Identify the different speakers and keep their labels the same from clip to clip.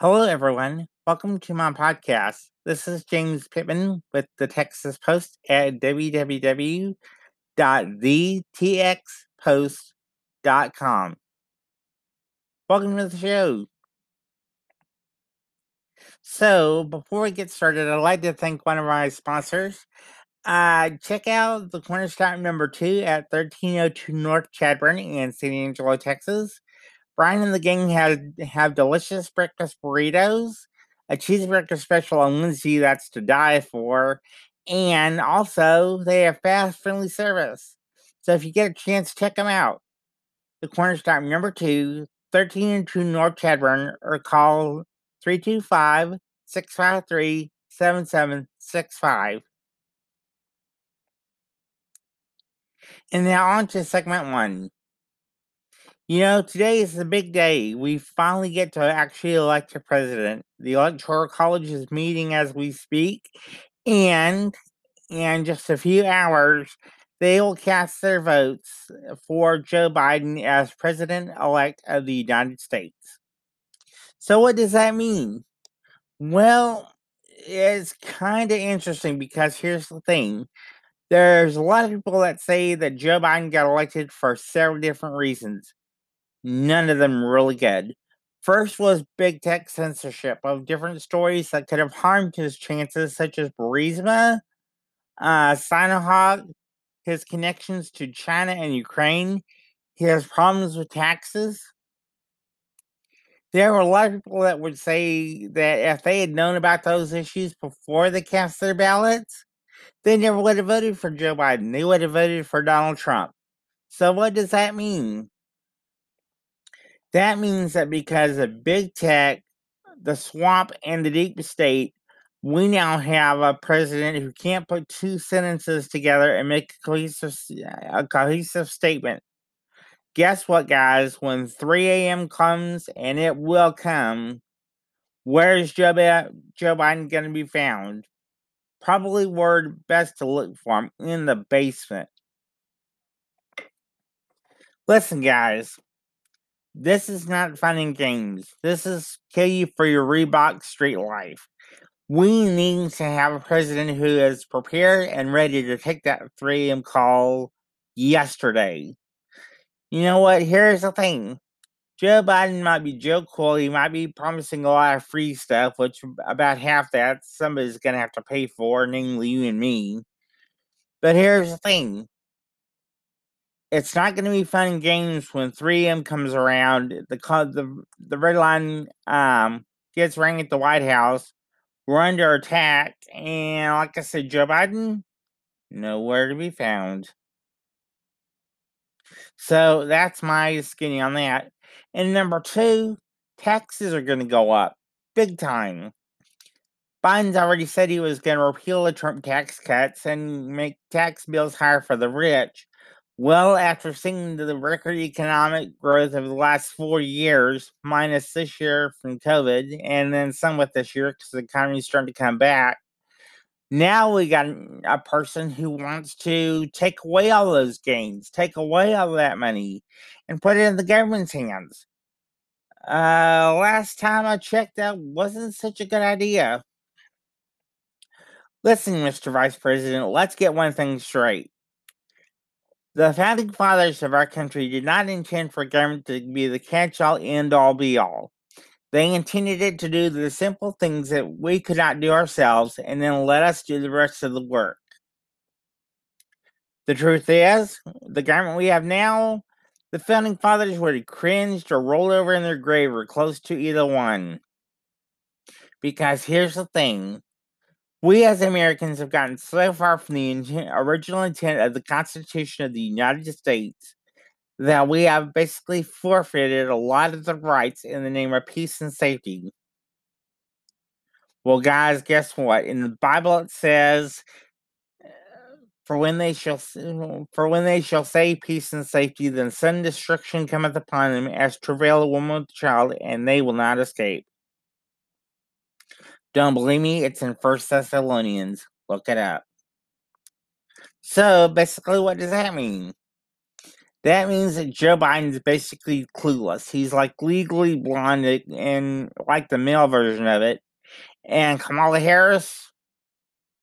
Speaker 1: Hello, everyone. Welcome to my podcast. This is James Pittman with the Texas Post at www.thetxpost.com. Welcome to the show. So, before we get started, I'd like to thank one of my sponsors. Uh, check out the Corner Stop number two at 1302 North Chadbourne in San Angelo, Texas. Brian and the gang have have delicious breakfast burritos, a cheeseburger special on Wednesday that's to die for, and also they have fast, friendly service. So if you get a chance, check them out. The corner stop number two, 13 and 2 North Chadbourne, or call 325 653 7765. And now on to segment one. You know, today is a big day. We finally get to actually elect a president. The Electoral College is meeting as we speak, and in just a few hours, they will cast their votes for Joe Biden as president elect of the United States. So, what does that mean? Well, it's kind of interesting because here's the thing there's a lot of people that say that Joe Biden got elected for several different reasons none of them really good. First was big tech censorship of different stories that could have harmed his chances, such as Burisma, uh, Sinohawk, his connections to China and Ukraine, He has problems with taxes. There were a lot of people that would say that if they had known about those issues before they cast their ballots, they never would have voted for Joe Biden. They would have voted for Donald Trump. So, what does that mean? That means that because of big tech, the swamp, and the deep state, we now have a president who can't put two sentences together and make a cohesive, a cohesive statement. Guess what, guys? When 3 a.m. comes, and it will come, where's Joe, Joe Biden going to be found? Probably where best to look for him in the basement. Listen, guys, this is not fun and games. This is kill you for your Reebok street life. We need to have a president who is prepared and ready to take that 3 a.m. call yesterday. You know what? Here's the thing. Joe Biden might be Joe Cool. He might be promising a lot of free stuff, which about half that somebody's going to have to pay for, namely you and me. But here's the thing it's not going to be fun games when 3M comes around. The the the red line um, gets rang at the White House. We're under attack, and like I said, Joe Biden nowhere to be found. So that's my skinny on that. And number two, taxes are going to go up big time. Biden's already said he was going to repeal the Trump tax cuts and make tax bills higher for the rich. Well, after seeing the record economic growth of the last four years, minus this year from COVID, and then somewhat this year because the economy is starting to come back, now we got a person who wants to take away all those gains, take away all that money, and put it in the government's hands. Uh, last time I checked, that wasn't such a good idea. Listen, Mr. Vice President, let's get one thing straight. The founding fathers of our country did not intend for government to be the catch all, end all, be all. They intended it to do the simple things that we could not do ourselves and then let us do the rest of the work. The truth is, the government we have now, the founding fathers would have cringed or rolled over in their grave or close to either one. Because here's the thing we as Americans have gotten so far from the intent, original intent of the Constitution of the United States that we have basically forfeited a lot of the rights in the name of peace and safety. Well, guys, guess what? In the Bible it says, uh, "For when they shall for when they shall say peace and safety, then sudden destruction cometh upon them, as travail a woman with child, and they will not escape." Don't believe me? It's in First Thessalonians. Look it up. So basically, what does that mean? That means that Joe Biden is basically clueless. He's like legally blonde and like the male version of it. And Kamala Harris,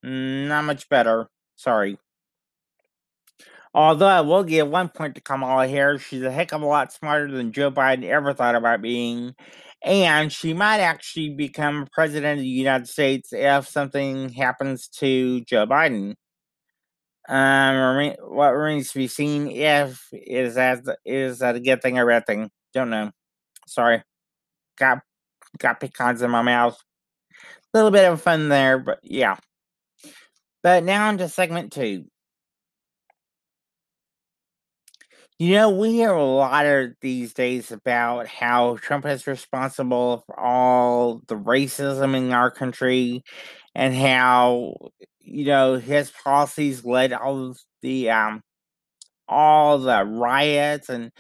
Speaker 1: not much better. Sorry. Although I will give one point to Kamala Harris, she's a heck of a lot smarter than Joe Biden ever thought about being. And she might actually become president of the United States if something happens to Joe Biden. Um, what remains to be seen if is that is that a good thing or a bad thing? Don't know. Sorry, got got pecans in my mouth. A little bit of fun there, but yeah. But now into segment two. You know, we hear a lot of these days about how Trump is responsible for all the racism in our country and how you know his policies led all the um all the riots and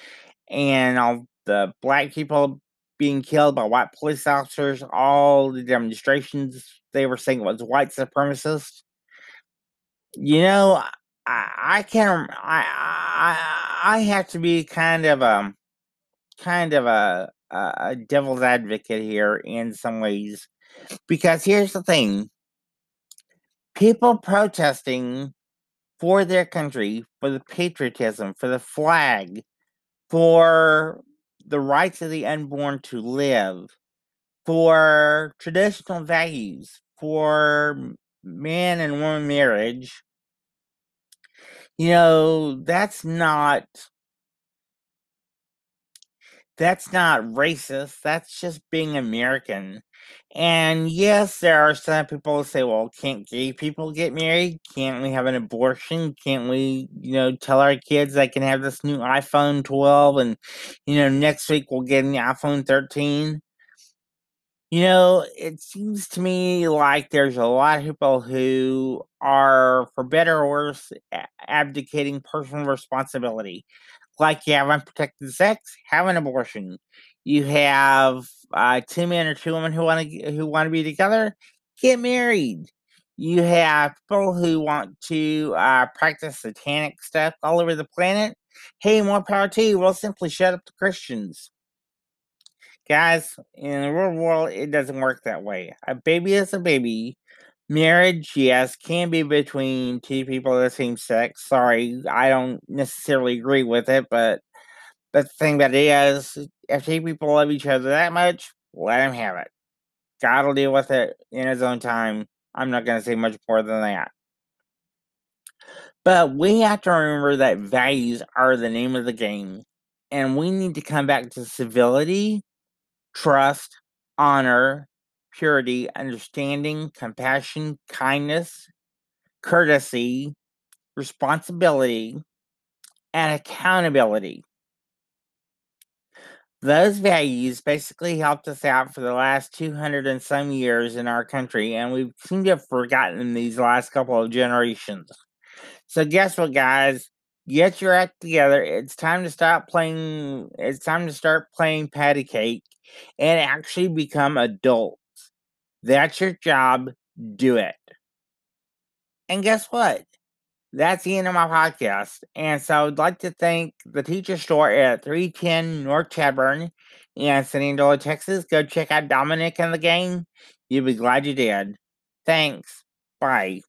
Speaker 1: and all the black people being killed by white police officers, all the demonstrations they were saying was white supremacists. You know, I, can't. I, I I have to be kind of a kind of a, a devil's advocate here in some ways, because here's the thing: people protesting for their country, for the patriotism, for the flag, for the rights of the unborn to live, for traditional values, for man and woman marriage, you know, that's not that's not racist. That's just being American. And yes, there are some people who say, well, can't gay people get married? Can't we have an abortion? Can't we, you know, tell our kids they can have this new iPhone 12 and, you know, next week we'll get an iPhone 13? You know, it seems to me like there's a lot of people who are, for better or worse, abdicating personal responsibility. Like you have unprotected sex, have an abortion. You have uh, two men or two women who want to who want to be together, get married. You have people who want to uh, practice satanic stuff all over the planet. Hey, more power to you. We'll simply shut up the Christians. Guys, in the real world, it doesn't work that way. A baby is a baby. Marriage, yes, can be between two people of the same sex. Sorry, I don't necessarily agree with it, but the thing that is, if two people love each other that much, let them have it. God will deal with it in his own time. I'm not going to say much more than that. But we have to remember that values are the name of the game. And we need to come back to civility trust, honor, purity, understanding, compassion, kindness, courtesy, responsibility, and accountability. Those values basically helped us out for the last 200 and some years in our country, and we seem to have forgotten these last couple of generations. So, guess what, guys? Get your act together. It's time to stop playing. It's time to start playing patty cake and actually become adults. That's your job. Do it. And guess what? That's the end of my podcast. And so I'd like to thank the teacher store at 310 North Chadbourne in San Antonio, Texas. Go check out Dominic and the gang. You'll be glad you did. Thanks. Bye.